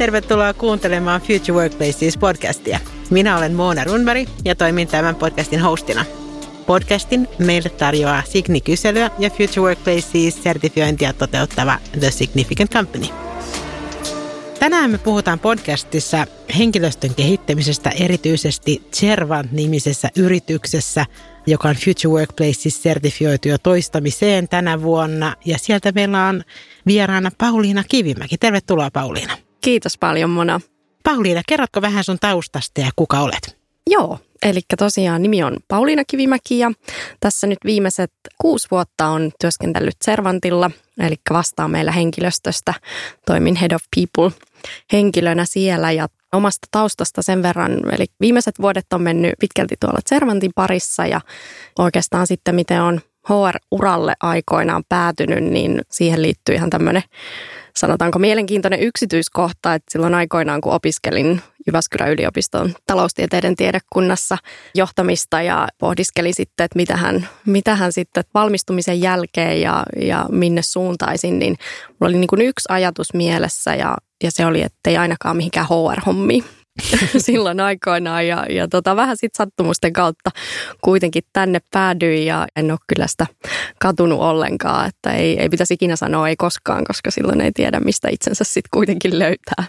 tervetuloa kuuntelemaan Future Workplaces podcastia. Minä olen Moona Runberg ja toimin tämän podcastin hostina. Podcastin meille tarjoaa Signi-kyselyä ja Future Workplaces sertifiointia toteuttava The Significant Company. Tänään me puhutaan podcastissa henkilöstön kehittämisestä erityisesti Cervant-nimisessä yrityksessä, joka on Future Workplaces sertifioitu jo toistamiseen tänä vuonna. Ja sieltä meillä on vieraana Pauliina Kivimäki. Tervetuloa Pauliina. Kiitos paljon Mona. Pauliina, kerrotko vähän sun taustasta ja kuka olet? Joo, eli tosiaan nimi on Pauliina Kivimäki ja tässä nyt viimeiset kuusi vuotta on työskentellyt Servantilla, eli vastaa meillä henkilöstöstä. Toimin Head of People henkilönä siellä ja omasta taustasta sen verran, eli viimeiset vuodet on mennyt pitkälti tuolla Servantin parissa ja oikeastaan sitten miten on HR-uralle aikoinaan päätynyt, niin siihen liittyy ihan tämmöinen sanotaanko mielenkiintoinen yksityiskohta, että silloin aikoinaan kun opiskelin Jyväskylän yliopiston taloustieteiden tiedekunnassa johtamista ja pohdiskelin sitten, että mitä hän, mitä hän sitten valmistumisen jälkeen ja, ja minne suuntaisin, niin mulla oli niin kuin yksi ajatus mielessä ja, ja se oli, että ei ainakaan mihinkään HR-hommiin silloin aikoinaan ja, ja tota, vähän sitten sattumusten kautta kuitenkin tänne päädyin ja en ole kyllä sitä katunut ollenkaan, että ei, ei pitäisi ikinä sanoa ei koskaan, koska silloin ei tiedä mistä itsensä sitten kuitenkin löytää.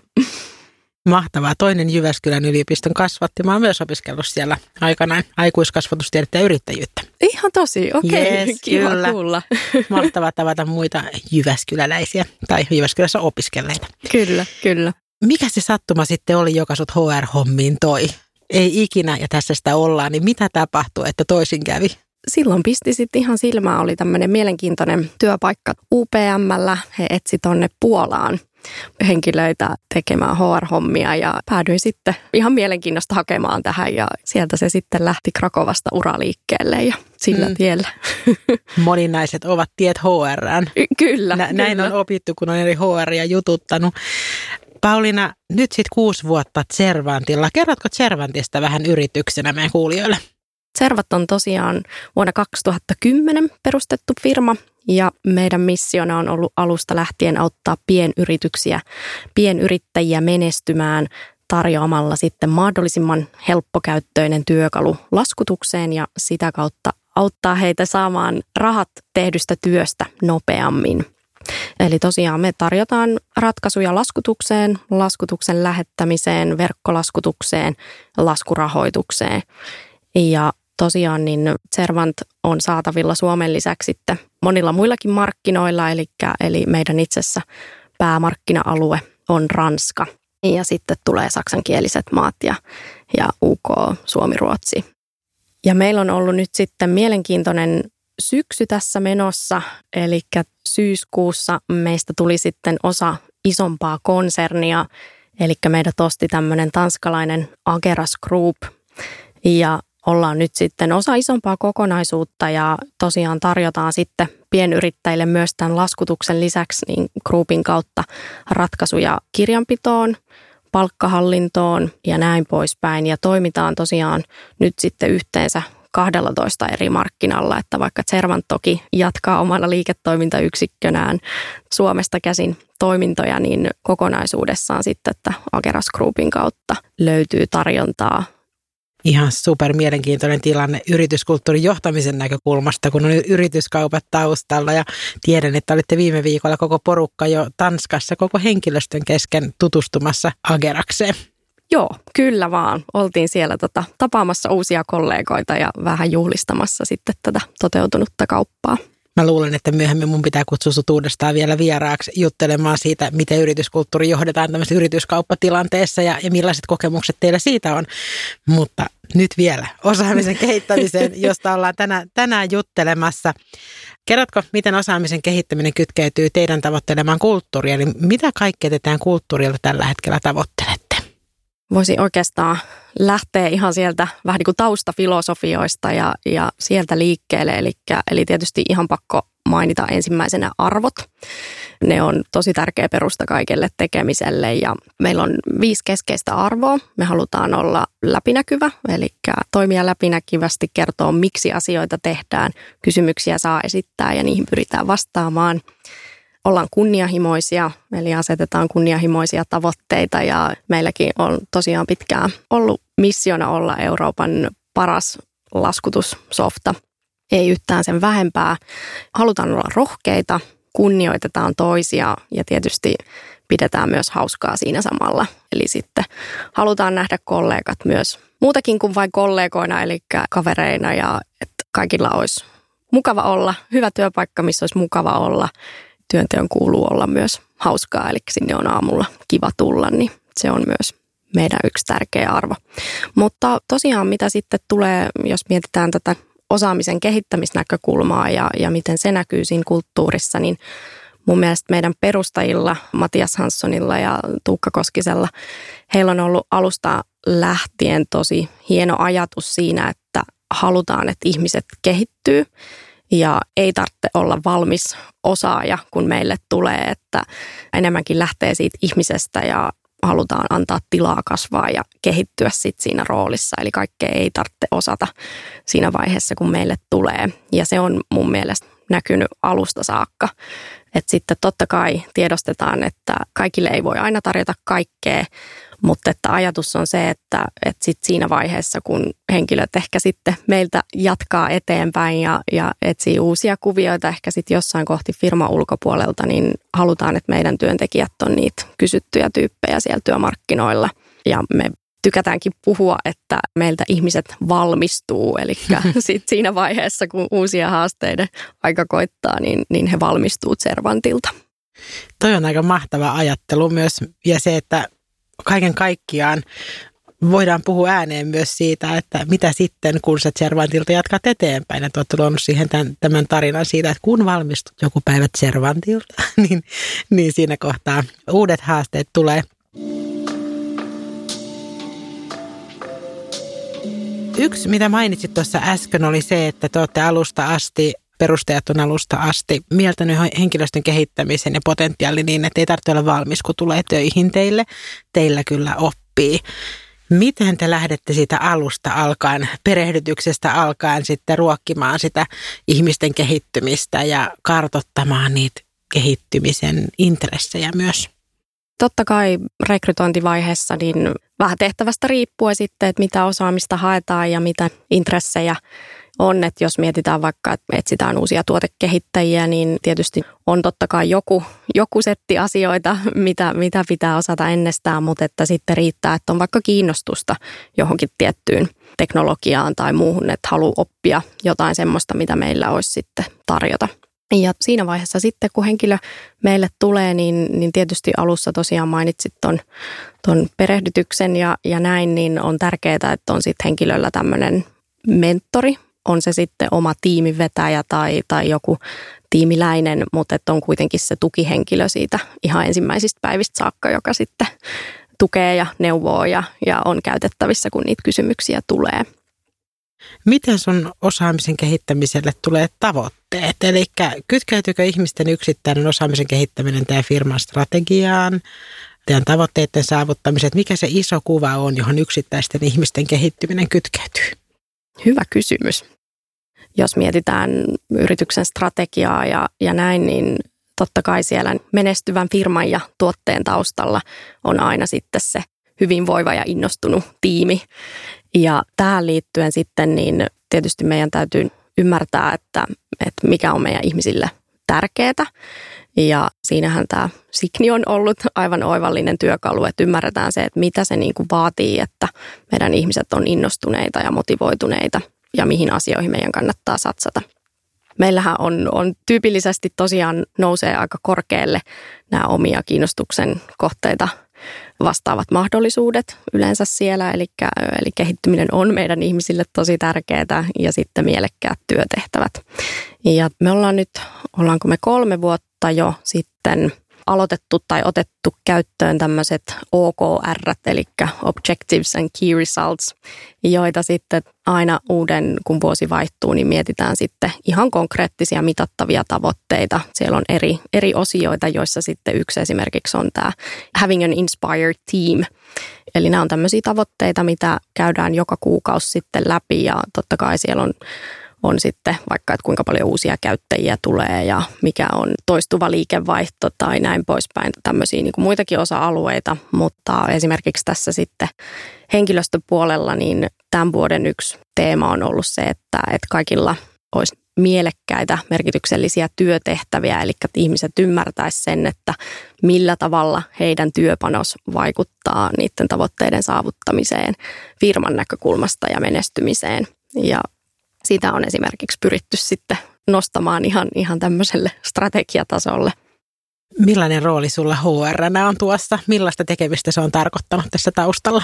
Mahtavaa. Toinen Jyväskylän yliopiston kasvatti. Mä oon myös opiskellut siellä aikanaan aikuiskasvatustiedettä ja yrittäjyyttä. Ihan tosi, okei. Okay. Yes, Kiva kyllä. kuulla. Mahtavaa tavata muita Jyväskyläläisiä tai Jyväskylässä opiskelleita. Kyllä, kyllä mikä se sattuma sitten oli, joka sut HR-hommiin toi? Ei ikinä, ja tässä sitä ollaan, niin mitä tapahtui, että toisin kävi? Silloin pisti sitten ihan silmää, oli tämmöinen mielenkiintoinen työpaikka UPMllä. He etsi tonne Puolaan henkilöitä tekemään HR-hommia ja päädyin sitten ihan mielenkiinnosta hakemaan tähän ja sieltä se sitten lähti Krakovasta uraliikkeelle ja sillä mm. tiellä. Moninaiset ovat tiet HRään. Kyllä. Nä, näin kyllä. on opittu, kun on eri HRia jututtanut. Pauliina, nyt sitten kuusi vuotta Cervantilla. Kerrotko Cervantista vähän yrityksenä meidän kuulijoille? Cervat on tosiaan vuonna 2010 perustettu firma ja meidän missiona on ollut alusta lähtien auttaa pienyrityksiä, pienyrittäjiä menestymään tarjoamalla sitten mahdollisimman helppokäyttöinen työkalu laskutukseen ja sitä kautta auttaa heitä saamaan rahat tehdystä työstä nopeammin. Eli tosiaan me tarjotaan ratkaisuja laskutukseen, laskutuksen lähettämiseen, verkkolaskutukseen, laskurahoitukseen. Ja tosiaan niin Servant on saatavilla Suomen lisäksi sitten monilla muillakin markkinoilla, eli, eli meidän itsessä päämarkkina-alue on Ranska. Ja sitten tulee saksankieliset maat ja, ja UK, Suomi, Ruotsi. Ja meillä on ollut nyt sitten mielenkiintoinen syksy tässä menossa, eli syyskuussa meistä tuli sitten osa isompaa konsernia, eli meidät osti tämmöinen tanskalainen Ageras Group, ja ollaan nyt sitten osa isompaa kokonaisuutta ja tosiaan tarjotaan sitten pienyrittäjille myös tämän laskutuksen lisäksi niin groupin kautta ratkaisuja kirjanpitoon, palkkahallintoon ja näin poispäin. Ja toimitaan tosiaan nyt sitten yhteensä 12 eri markkinalla, että vaikka Zervant toki jatkaa omalla liiketoimintayksikkönään Suomesta käsin toimintoja, niin kokonaisuudessaan sitten, että Ageras Groupin kautta löytyy tarjontaa Ihan super mielenkiintoinen tilanne yrityskulttuurin johtamisen näkökulmasta, kun on yrityskaupat taustalla ja tiedän, että olitte viime viikolla koko porukka jo Tanskassa koko henkilöstön kesken tutustumassa Agerakseen. Joo, kyllä vaan. Oltiin siellä tota, tapaamassa uusia kollegoita ja vähän juhlistamassa sitten tätä toteutunutta kauppaa. Mä luulen, että myöhemmin mun pitää kutsua sut uudestaan vielä vieraaksi juttelemaan siitä, miten yrityskulttuuri johdetaan tämmöisessä yrityskauppatilanteessa ja, ja millaiset kokemukset teillä siitä on. Mutta nyt vielä osaamisen kehittämiseen, josta ollaan tänään, tänään juttelemassa. Kerrotko, miten osaamisen kehittäminen kytkeytyy teidän tavoittelemaan kulttuuria? Eli mitä kaikkea te tämän kulttuurilla tällä hetkellä tavoittelette? Voisi oikeastaan lähteä ihan sieltä vähän niin kuin taustafilosofioista ja, ja sieltä liikkeelle. Eli, eli tietysti ihan pakko mainita ensimmäisenä arvot. Ne on tosi tärkeä perusta kaikelle tekemiselle ja meillä on viisi keskeistä arvoa. Me halutaan olla läpinäkyvä, eli toimia läpinäkyvästi, kertoa miksi asioita tehdään, kysymyksiä saa esittää ja niihin pyritään vastaamaan. Ollaan kunnianhimoisia, eli asetetaan kunnianhimoisia tavoitteita ja meilläkin on tosiaan pitkään ollut missiona olla Euroopan paras laskutussofta. Ei yhtään sen vähempää. Halutaan olla rohkeita, kunnioitetaan toisia ja tietysti pidetään myös hauskaa siinä samalla. Eli sitten halutaan nähdä kollegat myös muutakin kuin vain kollegoina, eli kavereina ja että kaikilla olisi mukava olla, hyvä työpaikka, missä olisi mukava olla. Työnteon kuuluu olla myös hauskaa, eli sinne on aamulla kiva tulla, niin se on myös meidän yksi tärkeä arvo. Mutta tosiaan mitä sitten tulee, jos mietitään tätä osaamisen kehittämisnäkökulmaa ja, ja miten se näkyy siinä kulttuurissa, niin mun mielestä meidän perustajilla, Matias Hanssonilla ja Tuukka Koskisella, heillä on ollut alusta lähtien tosi hieno ajatus siinä, että halutaan, että ihmiset kehittyy ja ei tarvitse olla valmis osaaja, kun meille tulee, että enemmänkin lähtee siitä ihmisestä ja halutaan antaa tilaa kasvaa ja kehittyä sit siinä roolissa. Eli kaikkea ei tarvitse osata siinä vaiheessa, kun meille tulee. Ja se on mun mielestä näkynyt alusta saakka. Et sitten totta kai tiedostetaan, että kaikille ei voi aina tarjota kaikkea, mutta että ajatus on se, että, että sit siinä vaiheessa, kun henkilöt ehkä sitten meiltä jatkaa eteenpäin ja, ja etsii uusia kuvioita ehkä sitten jossain kohti firma ulkopuolelta, niin halutaan, että meidän työntekijät on niitä kysyttyjä tyyppejä siellä työmarkkinoilla. Ja me tykätäänkin puhua, että meiltä ihmiset valmistuu, eli sit siinä vaiheessa, kun uusia haasteiden aika koittaa, niin, niin he valmistuu Servantilta. Toi on aika mahtava ajattelu myös, ja se, että kaiken kaikkiaan voidaan puhua ääneen myös siitä, että mitä sitten, kun sä Cervantilta jatkat eteenpäin. Että olette luonut siihen tämän, tämän tarinan siitä, että kun valmistut joku päivä Cervantilta, niin, niin siinä kohtaa uudet haasteet tulee. Yksi, mitä mainitsit tuossa äsken, oli se, että te olette alusta asti perustajat on alusta asti mieltänyt henkilöstön kehittämisen ja potentiaali niin, että ei tarvitse olla valmis, kun tulee töihin teille. Teillä kyllä oppii. Miten te lähdette siitä alusta alkaen, perehdytyksestä alkaen sitten ruokkimaan sitä ihmisten kehittymistä ja kartottamaan niitä kehittymisen intressejä myös? Totta kai rekrytointivaiheessa niin vähän tehtävästä riippuen sitten, että mitä osaamista haetaan ja mitä intressejä on, että jos mietitään vaikka, että etsitään uusia tuotekehittäjiä, niin tietysti on totta kai joku, joku setti asioita, mitä, mitä pitää osata ennestään, mutta että sitten riittää, että on vaikka kiinnostusta johonkin tiettyyn teknologiaan tai muuhun, että haluaa oppia jotain semmoista, mitä meillä olisi sitten tarjota. Ja siinä vaiheessa sitten, kun henkilö meille tulee, niin, niin tietysti alussa tosiaan mainitsit ton, ton perehdytyksen ja, ja näin, niin on tärkeää, että on sitten henkilöllä tämmöinen mentori, on se sitten oma tiimivetäjä tai, tai joku tiimiläinen, mutta että on kuitenkin se tukihenkilö siitä ihan ensimmäisistä päivistä saakka, joka sitten tukee ja neuvoo ja, ja on käytettävissä, kun niitä kysymyksiä tulee. Miten sun osaamisen kehittämiselle tulee tavoitteet? Eli kytkeytyykö ihmisten yksittäinen osaamisen kehittäminen teidän firman strategiaan, teidän tavoitteiden saavuttamiset? Mikä se iso kuva on, johon yksittäisten ihmisten kehittyminen kytkeytyy? Hyvä kysymys. Jos mietitään yrityksen strategiaa ja, ja näin, niin totta kai siellä menestyvän firman ja tuotteen taustalla on aina sitten se hyvinvoiva ja innostunut tiimi. Ja tähän liittyen sitten niin tietysti meidän täytyy ymmärtää, että, että mikä on meidän ihmisille tärkeää. Ja siinähän tämä Signi on ollut aivan oivallinen työkalu, että ymmärretään se, että mitä se niin kuin vaatii, että meidän ihmiset on innostuneita ja motivoituneita ja mihin asioihin meidän kannattaa satsata. Meillähän on, on tyypillisesti tosiaan nousee aika korkealle nämä omia kiinnostuksen kohteita vastaavat mahdollisuudet yleensä siellä, eli, eli kehittyminen on meidän ihmisille tosi tärkeää ja sitten mielekkäät työtehtävät. Ja me ollaan nyt, ollaanko me kolme vuotta jo sitten aloitettu tai otettu käyttöön tämmöiset OKR, eli Objectives and Key Results, joita sitten aina uuden, kun vuosi vaihtuu, niin mietitään sitten ihan konkreettisia mitattavia tavoitteita. Siellä on eri, eri osioita, joissa sitten yksi esimerkiksi on tämä Having an Inspired Team. Eli nämä on tämmöisiä tavoitteita, mitä käydään joka kuukausi sitten läpi ja totta kai siellä on on sitten vaikka, että kuinka paljon uusia käyttäjiä tulee ja mikä on toistuva liikevaihto tai näin poispäin. Tämmöisiä niin kuin muitakin osa-alueita, mutta esimerkiksi tässä sitten henkilöstöpuolella niin tämän vuoden yksi teema on ollut se, että, että kaikilla olisi mielekkäitä, merkityksellisiä työtehtäviä, eli että ihmiset ymmärtäisivät sen, että millä tavalla heidän työpanos vaikuttaa niiden tavoitteiden saavuttamiseen firman näkökulmasta ja menestymiseen. Ja sitä on esimerkiksi pyritty sitten nostamaan ihan, ihan tämmöiselle strategiatasolle. Millainen rooli sulla HR on tuossa? Millaista tekemistä se on tarkoittanut tässä taustalla?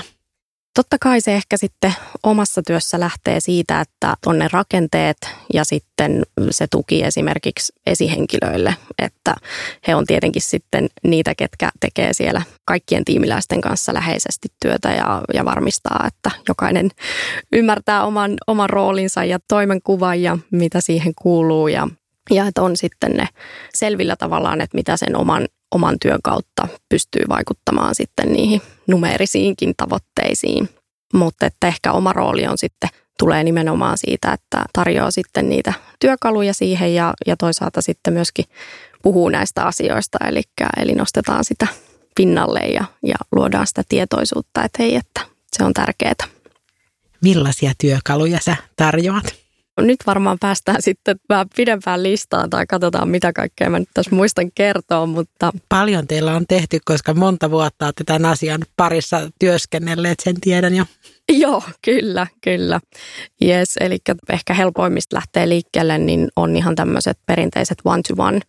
Totta kai se ehkä sitten omassa työssä lähtee siitä, että on ne rakenteet ja sitten se tuki esimerkiksi esihenkilöille, että he on tietenkin sitten niitä, ketkä tekee siellä kaikkien tiimiläisten kanssa läheisesti työtä ja, ja varmistaa, että jokainen ymmärtää oman, oman roolinsa ja toimenkuvan ja mitä siihen kuuluu ja ja että on sitten ne selvillä tavallaan, että mitä sen oman oman työn kautta pystyy vaikuttamaan sitten niihin numeerisiinkin tavoitteisiin. Mutta että ehkä oma rooli on sitten, tulee nimenomaan siitä, että tarjoaa sitten niitä työkaluja siihen ja, ja toisaalta sitten myöskin puhuu näistä asioista, eli, eli nostetaan sitä pinnalle ja, ja luodaan sitä tietoisuutta, että hei, että se on tärkeää. Millaisia työkaluja sä tarjoat? Nyt varmaan päästään sitten vähän pidempään listaan tai katsotaan mitä kaikkea mä nyt tässä muistan kertoa, mutta... Paljon teillä on tehty, koska monta vuotta olette tämän asian parissa työskennelleet, sen tiedän jo. Joo, kyllä, kyllä. Yes, eli ehkä helpoimmista lähtee liikkeelle, niin on ihan tämmöiset perinteiset one-to-one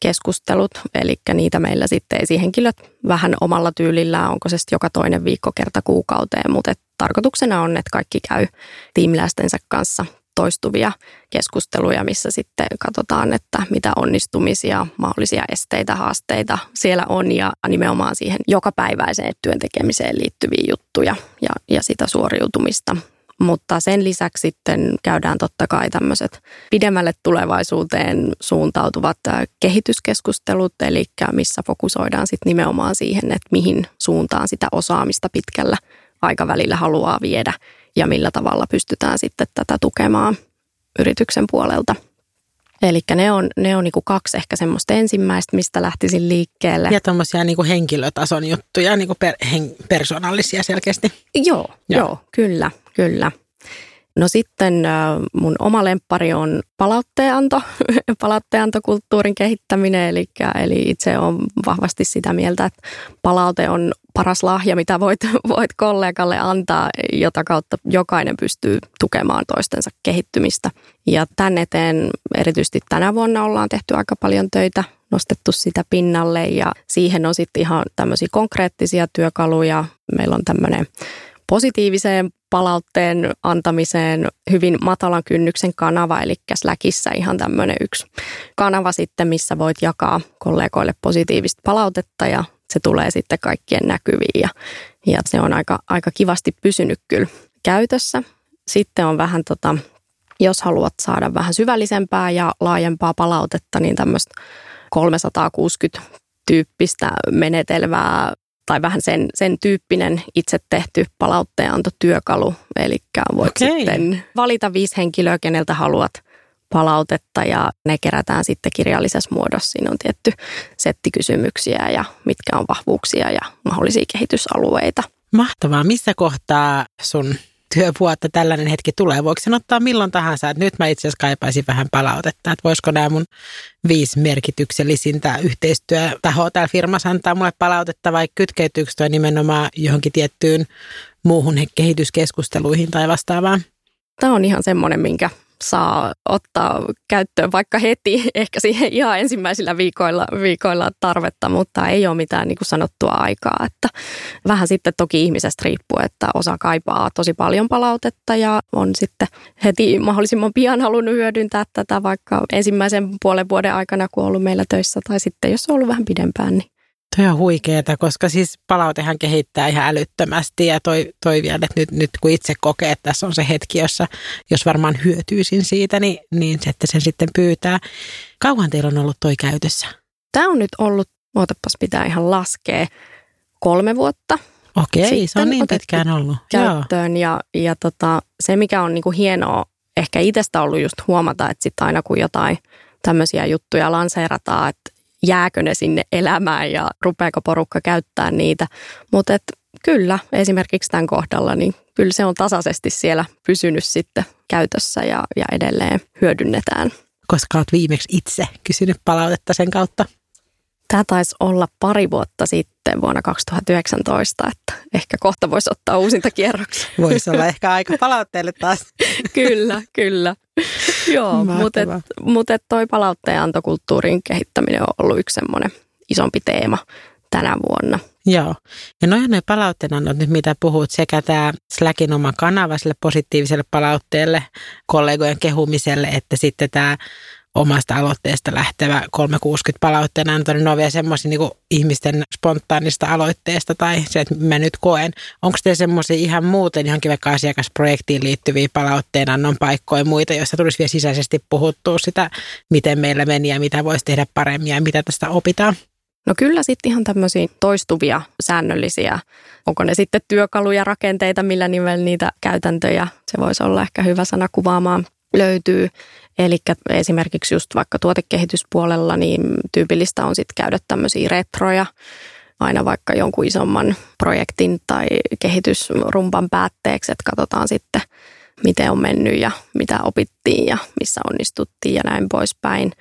keskustelut, eli niitä meillä sitten esihenkilöt vähän omalla tyylillään, onko se sitten joka toinen viikko kerta kuukauteen, mutta tarkoituksena on, että kaikki käy tiimiläistensä kanssa toistuvia keskusteluja, missä sitten katsotaan, että mitä onnistumisia, mahdollisia esteitä, haasteita siellä on ja nimenomaan siihen jokapäiväiseen työn tekemiseen liittyviä juttuja ja, ja sitä suoriutumista. Mutta sen lisäksi sitten käydään totta kai tämmöiset pidemmälle tulevaisuuteen suuntautuvat kehityskeskustelut, eli missä fokusoidaan sitten nimenomaan siihen, että mihin suuntaan sitä osaamista pitkällä aikavälillä haluaa viedä ja millä tavalla pystytään sitten tätä tukemaan yrityksen puolelta. Eli ne on, ne on niinku kaksi ehkä semmoista ensimmäistä, mistä lähtisin liikkeelle. Ja tuommoisia niinku henkilötason juttuja, niinku per, hen, persoonallisia selkeästi. Joo, joo, joo, kyllä, kyllä. No sitten mun oma lemppari on palautteenanto, palautteenantokulttuurin kehittäminen, eli, eli itse on vahvasti sitä mieltä, että palaute on paras lahja, mitä voit, voit kollegalle antaa, jota kautta jokainen pystyy tukemaan toistensa kehittymistä. Ja tämän eteen erityisesti tänä vuonna ollaan tehty aika paljon töitä, nostettu sitä pinnalle ja siihen on sitten ihan tämmöisiä konkreettisia työkaluja. Meillä on tämmöinen positiiviseen palautteen antamiseen hyvin matalan kynnyksen kanava, eli Slackissa ihan tämmöinen yksi kanava sitten, missä voit jakaa kollegoille positiivista palautetta ja se tulee sitten kaikkien näkyviin ja, ja se on aika, aika kivasti pysynyt kyllä käytössä. Sitten on vähän tota, jos haluat saada vähän syvällisempää ja laajempaa palautetta, niin tämmöistä 360 tyyppistä menetelmää tai vähän sen, sen tyyppinen itse tehty palautteenantotyökalu. Eli voit okay. sitten valita viisi henkilöä, keneltä haluat palautetta ja ne kerätään sitten kirjallisessa muodossa. Siinä on tietty setti kysymyksiä ja mitkä on vahvuuksia ja mahdollisia kehitysalueita. Mahtavaa. Missä kohtaa sun työvuotta tällainen hetki tulee? Voiko sen ottaa milloin tahansa? Että nyt mä itse asiassa kaipaisin vähän palautetta, että voisiko nämä mun viisi merkityksellisintä yhteistyötahoa täällä firmassa antaa mulle palautetta vai kytkeytyykö toi nimenomaan johonkin tiettyyn muuhun kehityskeskusteluihin tai vastaavaan? Tämä on ihan semmoinen, minkä saa ottaa käyttöön vaikka heti, ehkä siihen ihan ensimmäisillä viikoilla, viikoilla tarvetta, mutta ei ole mitään niin kuin sanottua aikaa. Että vähän sitten toki ihmisestä riippuu, että osa kaipaa tosi paljon palautetta ja on sitten heti mahdollisimman pian halunnut hyödyntää tätä vaikka ensimmäisen puolen vuoden aikana, kun on ollut meillä töissä tai sitten jos on ollut vähän pidempään, niin Toi on huikeeta, koska siis palautehan kehittää ihan älyttömästi ja toi, toi vielä, että nyt, nyt kun itse kokee, että tässä on se hetki, jossa jos varmaan hyötyisin siitä, niin, niin se, että sen sitten pyytää. Kauan teillä on ollut toi käytössä? Tämä on nyt ollut, otapas pitää ihan laskea, kolme vuotta. Okei, se on niin pitkään ollut. Käyttöön Joo. ja, ja tota, se mikä on niinku hienoa ehkä itsestä ollut just huomata, että sitten aina kun jotain tämmöisiä juttuja lanseerataan, että jääkö ne sinne elämään ja rupeako porukka käyttää niitä. Mutta kyllä, esimerkiksi tämän kohdalla, niin kyllä se on tasaisesti siellä pysynyt sitten käytössä ja, ja edelleen hyödynnetään. Koska olet viimeksi itse kysynyt palautetta sen kautta? Tämä taisi olla pari vuotta sitten vuonna 2019, että ehkä kohta voisi ottaa uusinta kierroksia. Voisi olla ehkä aika palautteelle taas. kyllä, kyllä. Joo, mutta et, mut et toi palautteenantokulttuurin kehittäminen on ollut yksi semmoinen isompi teema tänä vuonna. Joo. Ja noin ne palautteena nyt, mitä puhut, sekä tämä Slackin oma kanava sille positiiviselle palautteelle, kollegojen kehumiselle, että sitten tämä omasta aloitteesta lähtevä 360 palautteena anto, niin ne on vielä semmoisia niin ihmisten spontaanista aloitteesta tai se, että mä nyt koen. Onko te semmoisia ihan muuten johonkin vaikka asiakasprojektiin liittyviä palautteena on paikkoja muita, joissa tulisi vielä sisäisesti puhuttua sitä, miten meillä meni ja mitä voisi tehdä paremmin ja mitä tästä opitaan? No kyllä sitten ihan tämmöisiä toistuvia, säännöllisiä, onko ne sitten työkaluja, rakenteita, millä nimellä niitä käytäntöjä, se voisi olla ehkä hyvä sana kuvaamaan, löytyy. Eli esimerkiksi just vaikka tuotekehityspuolella, niin tyypillistä on sitten käydä tämmöisiä retroja, aina vaikka jonkun isomman projektin tai kehitysrumpan päätteeksi, että katsotaan sitten, miten on mennyt ja mitä opittiin ja missä onnistuttiin ja näin poispäin.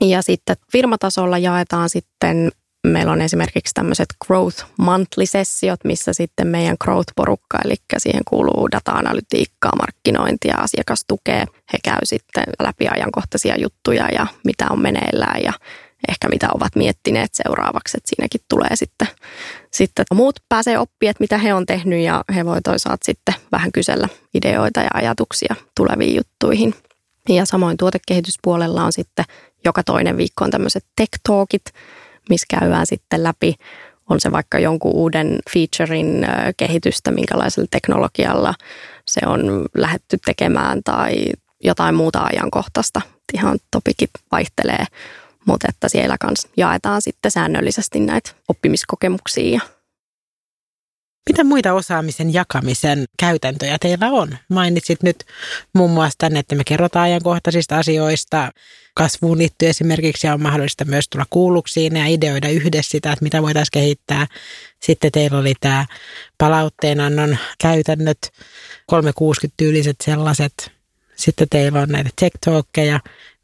Ja sitten firmatasolla jaetaan sitten Meillä on esimerkiksi tämmöiset growth monthly-sessiot, missä sitten meidän growth-porukka, eli siihen kuuluu data-analytiikkaa, markkinointia, asiakastukea. He käy sitten läpi ajankohtaisia juttuja ja mitä on meneillään ja ehkä mitä ovat miettineet seuraavaksi. Että siinäkin tulee sitten, sitten muut pääsee oppimaan, että mitä he on tehnyt ja he voi toisaalta sitten vähän kysellä ideoita ja ajatuksia tuleviin juttuihin. Ja samoin tuotekehityspuolella on sitten joka toinen viikko on tämmöiset tech talkit, missä käydään sitten läpi, on se vaikka jonkun uuden featurein kehitystä, minkälaisella teknologialla se on lähetty tekemään tai jotain muuta ajankohtaista. Ihan topikit vaihtelee, mutta että siellä kanssa jaetaan sitten säännöllisesti näitä oppimiskokemuksia mitä muita osaamisen jakamisen käytäntöjä teillä on? Mainitsit nyt muun muassa tänne, että me kerrotaan ajankohtaisista asioista. Kasvuun liittyy esimerkiksi ja on mahdollista myös tulla kuulluksiin ja ideoida yhdessä sitä, että mitä voitaisiin kehittää. Sitten teillä oli tämä palautteenannon käytännöt, 360-tyyliset sellaiset. Sitten teillä on näitä tech.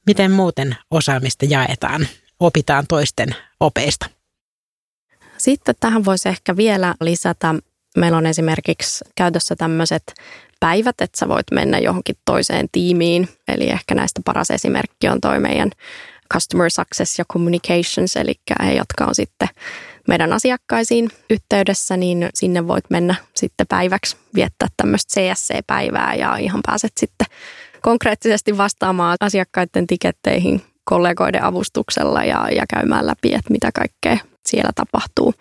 Miten muuten osaamista jaetaan, opitaan toisten opeista? Sitten tähän voisi ehkä vielä lisätä Meillä on esimerkiksi käytössä tämmöiset päivät, että sä voit mennä johonkin toiseen tiimiin. Eli ehkä näistä paras esimerkki on toi meidän Customer Success ja Communications, eli he, jotka on sitten meidän asiakkaisiin yhteydessä, niin sinne voit mennä sitten päiväksi viettää tämmöistä CSC-päivää ja ihan pääset sitten konkreettisesti vastaamaan asiakkaiden tiketteihin kollegoiden avustuksella ja, ja käymään läpi, että mitä kaikkea siellä tapahtuu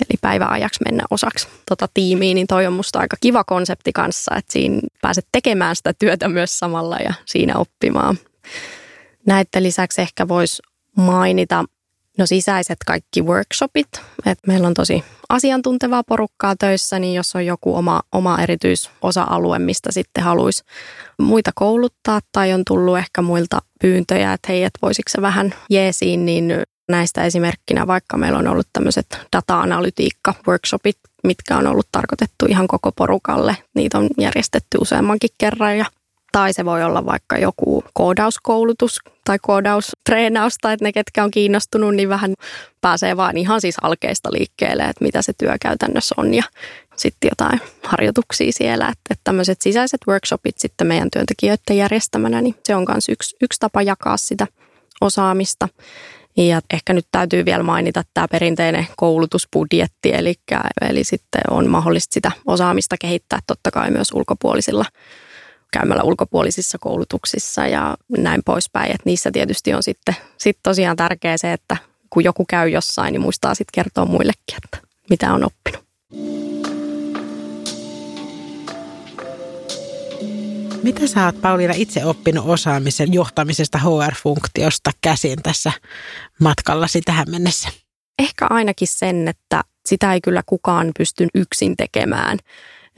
eli päiväajaksi mennä osaksi tota tiimiä, niin toi on musta aika kiva konsepti kanssa, että siinä pääset tekemään sitä työtä myös samalla ja siinä oppimaan. Näiden lisäksi ehkä voisi mainita no sisäiset kaikki workshopit. Et meillä on tosi asiantuntevaa porukkaa töissä, niin jos on joku oma, oma erityisosa-alue, mistä sitten haluaisi muita kouluttaa tai on tullut ehkä muilta pyyntöjä, että hei, että voisiko se vähän jeesiin, niin Näistä esimerkkinä vaikka meillä on ollut tämmöiset data-analytiikka-workshopit, mitkä on ollut tarkoitettu ihan koko porukalle. Niitä on järjestetty useammankin kerran ja tai se voi olla vaikka joku koodauskoulutus tai koodaustreenaus, tai että ne, ketkä on kiinnostunut, niin vähän pääsee vaan ihan siis alkeista liikkeelle, että mitä se työ käytännössä on ja sitten jotain harjoituksia siellä. Että, että tämmöiset sisäiset workshopit sitten meidän työntekijöiden järjestämänä, niin se on myös yksi, yksi tapa jakaa sitä osaamista. Ja ehkä nyt täytyy vielä mainita tämä perinteinen koulutusbudjetti, eli, eli sitten on mahdollista sitä osaamista kehittää totta kai myös ulkopuolisilla käymällä ulkopuolisissa koulutuksissa ja näin poispäin. Et niissä tietysti on sitten sit tosiaan tärkeää se, että kun joku käy jossain, niin muistaa sitten kertoa muillekin, että mitä on oppinut. Mitä sä oot Pauliina itse oppinut osaamisen johtamisesta HR-funktiosta käsin tässä matkallasi tähän mennessä? Ehkä ainakin sen, että sitä ei kyllä kukaan pysty yksin tekemään.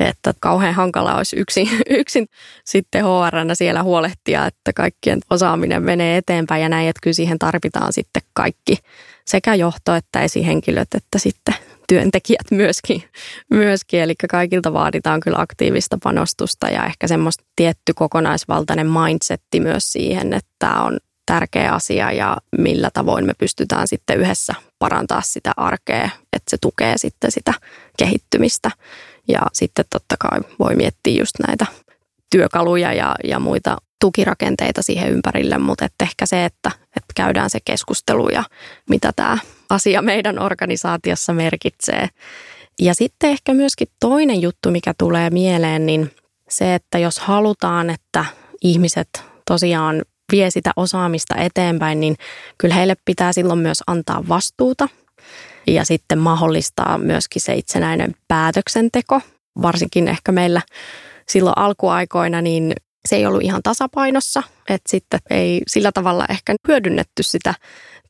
että kauhean hankala olisi yksin, yksin sitten HRnä siellä huolehtia, että kaikkien osaaminen menee eteenpäin ja näin, että kyllä siihen tarvitaan sitten kaikki, sekä johto että esihenkilöt, että sitten työntekijät myöskin, myöskin. Eli kaikilta vaaditaan kyllä aktiivista panostusta ja ehkä semmoista tietty kokonaisvaltainen mindsetti myös siihen, että tämä on tärkeä asia ja millä tavoin me pystytään sitten yhdessä parantaa sitä arkea, että se tukee sitten sitä kehittymistä. Ja sitten totta kai voi miettiä just näitä työkaluja ja, ja muita tukirakenteita siihen ympärille, mutta että ehkä se, että, että käydään se keskustelu ja mitä tämä asia meidän organisaatiossa merkitsee. Ja sitten ehkä myöskin toinen juttu, mikä tulee mieleen, niin se, että jos halutaan, että ihmiset tosiaan vie sitä osaamista eteenpäin, niin kyllä heille pitää silloin myös antaa vastuuta ja sitten mahdollistaa myöskin se itsenäinen päätöksenteko. Varsinkin ehkä meillä silloin alkuaikoina, niin se ei ollut ihan tasapainossa, että sitten ei sillä tavalla ehkä hyödynnetty sitä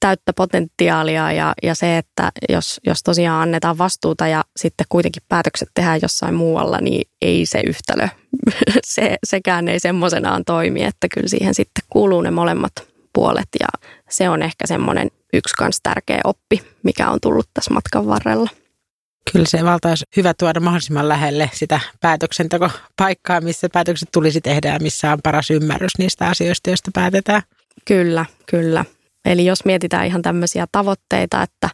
täyttä potentiaalia ja, ja se, että jos, jos tosiaan annetaan vastuuta ja sitten kuitenkin päätökset tehdään jossain muualla, niin ei se yhtälö, se, sekään ei semmoisenaan toimi, että kyllä siihen sitten kuuluu ne molemmat puolet ja se on ehkä semmoinen yksi kans tärkeä oppi, mikä on tullut tässä matkan varrella. Kyllä se valta olisi hyvä tuoda mahdollisimman lähelle sitä päätöksentekopaikkaa, missä päätökset tulisi tehdä ja missä on paras ymmärrys niistä asioista, joista päätetään. Kyllä, kyllä. Eli jos mietitään ihan tämmöisiä tavoitteita, että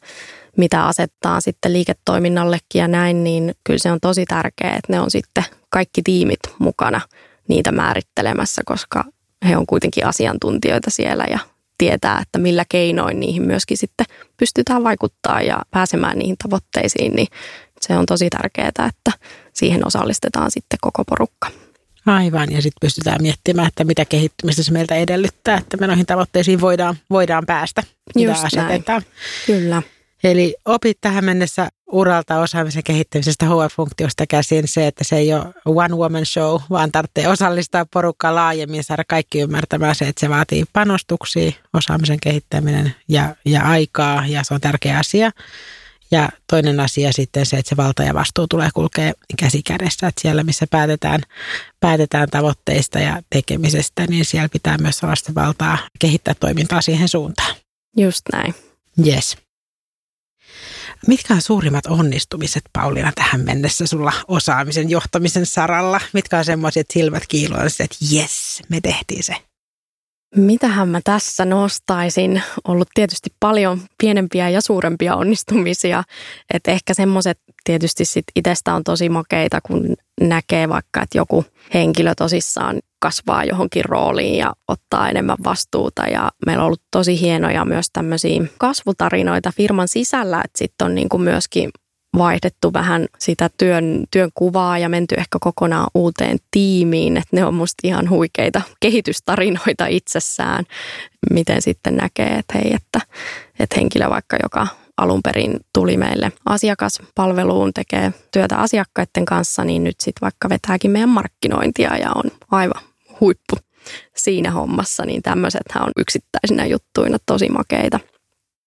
mitä asettaa sitten liiketoiminnallekin ja näin, niin kyllä se on tosi tärkeää, että ne on sitten kaikki tiimit mukana niitä määrittelemässä, koska he on kuitenkin asiantuntijoita siellä ja tietää, että millä keinoin niihin myöskin sitten pystytään vaikuttaa ja pääsemään niihin tavoitteisiin, niin se on tosi tärkeää, että siihen osallistetaan sitten koko porukka. Aivan, ja sitten pystytään miettimään, että mitä kehittymistä se meiltä edellyttää, että me noihin tavoitteisiin voidaan, voidaan päästä, mitä Just asetetaan. Näin. Kyllä. Eli opit tähän mennessä uralta osaamisen kehittämisestä HR-funktiosta käsin se, että se ei ole one woman show, vaan tarvitsee osallistaa porukkaa laajemmin, saada kaikki ymmärtämään se, että se vaatii panostuksia, osaamisen kehittäminen ja, ja aikaa ja se on tärkeä asia. Ja toinen asia sitten se, että se valta ja vastuu tulee kulkea käsi kädessä, että siellä missä päätetään, päätetään tavoitteista ja tekemisestä, niin siellä pitää myös olla sitä valtaa kehittää toimintaa siihen suuntaan. Just näin. Yes. Mitkä on suurimmat onnistumiset, Pauliina, tähän mennessä sulla osaamisen johtamisen saralla? Mitkä on semmoiset silmät kiiloiset, että jes, me tehtiin se? Mitähän mä tässä nostaisin? Ollut tietysti paljon pienempiä ja suurempia onnistumisia. Että ehkä semmoiset tietysti sit itsestä on tosi makeita, kun näkee vaikka, että joku henkilö tosissaan kasvaa johonkin rooliin ja ottaa enemmän vastuuta. Ja meillä on ollut tosi hienoja myös tämmöisiä kasvutarinoita firman sisällä, että sitten on niin kuin myöskin vaihdettu vähän sitä työn, työn kuvaa ja menty ehkä kokonaan uuteen tiimiin. Että ne on musta ihan huikeita kehitystarinoita itsessään, miten sitten näkee, että hei, että, että henkilö vaikka, joka alun perin tuli meille asiakaspalveluun, tekee työtä asiakkaiden kanssa, niin nyt sitten vaikka vetääkin meidän markkinointia ja on aivan huippu siinä hommassa, niin tämmöisethän on yksittäisinä juttuina tosi makeita.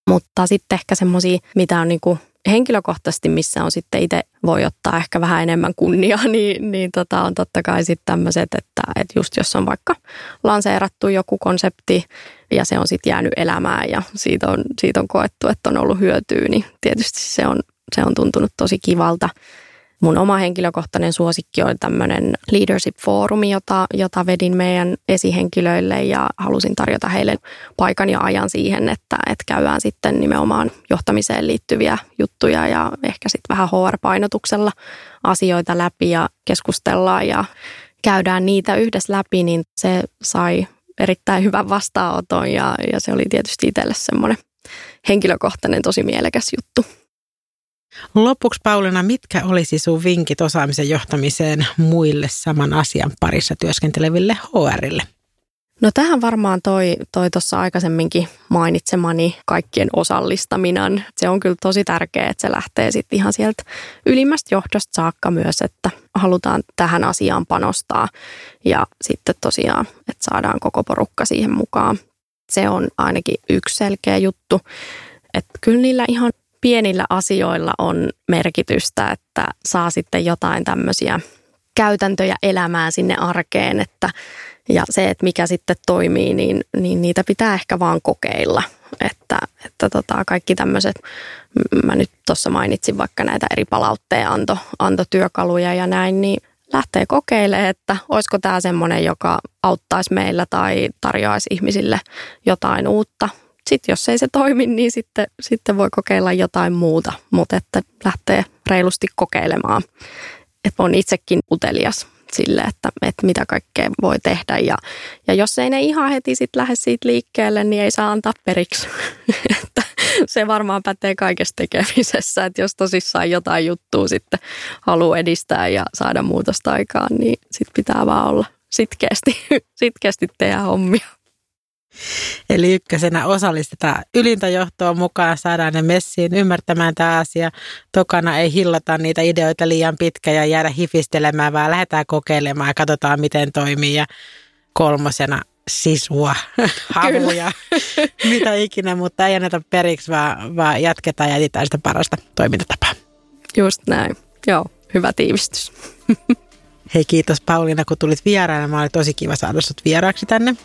Mutta sitten ehkä semmoisia, mitä on niinku henkilökohtaisesti, missä on sitten itse voi ottaa ehkä vähän enemmän kunniaa, niin, niin tota on totta kai sitten tämmöiset, että, että just jos on vaikka lanseerattu joku konsepti ja se on sitten jäänyt elämään ja siitä on, siitä on koettu, että on ollut hyötyä, niin tietysti se on, se on tuntunut tosi kivalta. Mun oma henkilökohtainen suosikki oli tämmöinen leadership-foorumi, jota, jota vedin meidän esihenkilöille ja halusin tarjota heille paikan ja ajan siihen, että, että käydään sitten nimenomaan johtamiseen liittyviä juttuja ja ehkä sitten vähän HR-painotuksella asioita läpi ja keskustellaan ja käydään niitä yhdessä läpi, niin se sai erittäin hyvän vastaanoton ja, ja se oli tietysti itselle semmoinen henkilökohtainen tosi mielekäs juttu. Lopuksi Paulina, mitkä olisi sun vinkit osaamisen johtamiseen muille saman asian parissa työskenteleville HRille? No tähän varmaan toi toi tuossa aikaisemminkin mainitsemani kaikkien osallistaminen. Se on kyllä tosi tärkeää, että se lähtee sitten ihan sieltä ylimmästä johdosta saakka myös, että halutaan tähän asiaan panostaa ja sitten tosiaan, että saadaan koko porukka siihen mukaan. Se on ainakin yksi selkeä juttu, että kyllä niillä ihan pienillä asioilla on merkitystä, että saa sitten jotain tämmöisiä käytäntöjä elämään sinne arkeen, että ja se, että mikä sitten toimii, niin, niin niitä pitää ehkä vaan kokeilla. Että, että tota, kaikki tämmöiset, mä nyt tuossa mainitsin vaikka näitä eri palautteenanto, antotyökaluja ja näin, niin lähtee kokeilemaan, että olisiko tämä semmoinen, joka auttaisi meillä tai tarjoaisi ihmisille jotain uutta. Sitten jos ei se toimi, niin sitten, sitten voi kokeilla jotain muuta, mutta että lähtee reilusti kokeilemaan. Että on itsekin utelias sille, että, että mitä kaikkea voi tehdä. Ja, ja jos ei ne ihan heti sit lähde siitä liikkeelle, niin ei saa antaa periksi. että se varmaan pätee kaikessa tekemisessä, että jos tosissaan jotain juttua sitten haluaa edistää ja saada muutosta aikaan, niin sit pitää vaan olla sitkeästi, sitkeästi tehdä hommia. Eli ykkösenä osallistetaan ylintä johtoa mukaan, saadaan ne messiin ymmärtämään tämä asia. Tokana ei hillata niitä ideoita liian pitkä ja jäädä hifistelemään, vaan lähdetään kokeilemaan ja katsotaan, miten toimii. Ja kolmosena sisua, havuja, mitä ikinä, mutta ei anneta periksi, vaan, vaan jatketaan ja etsitään sitä parasta toimintatapaa. Just näin. Joo, hyvä tiivistys. Hei kiitos Pauliina, kun tulit vieraana. Mä oli tosi kiva saada sut vieraaksi tänne.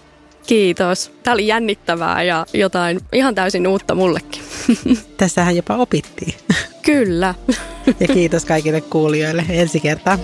Kiitos. Tämä oli jännittävää ja jotain ihan täysin uutta mullekin. Tässähän jopa opittiin. Kyllä. Ja kiitos kaikille kuulijoille ensi kertaa.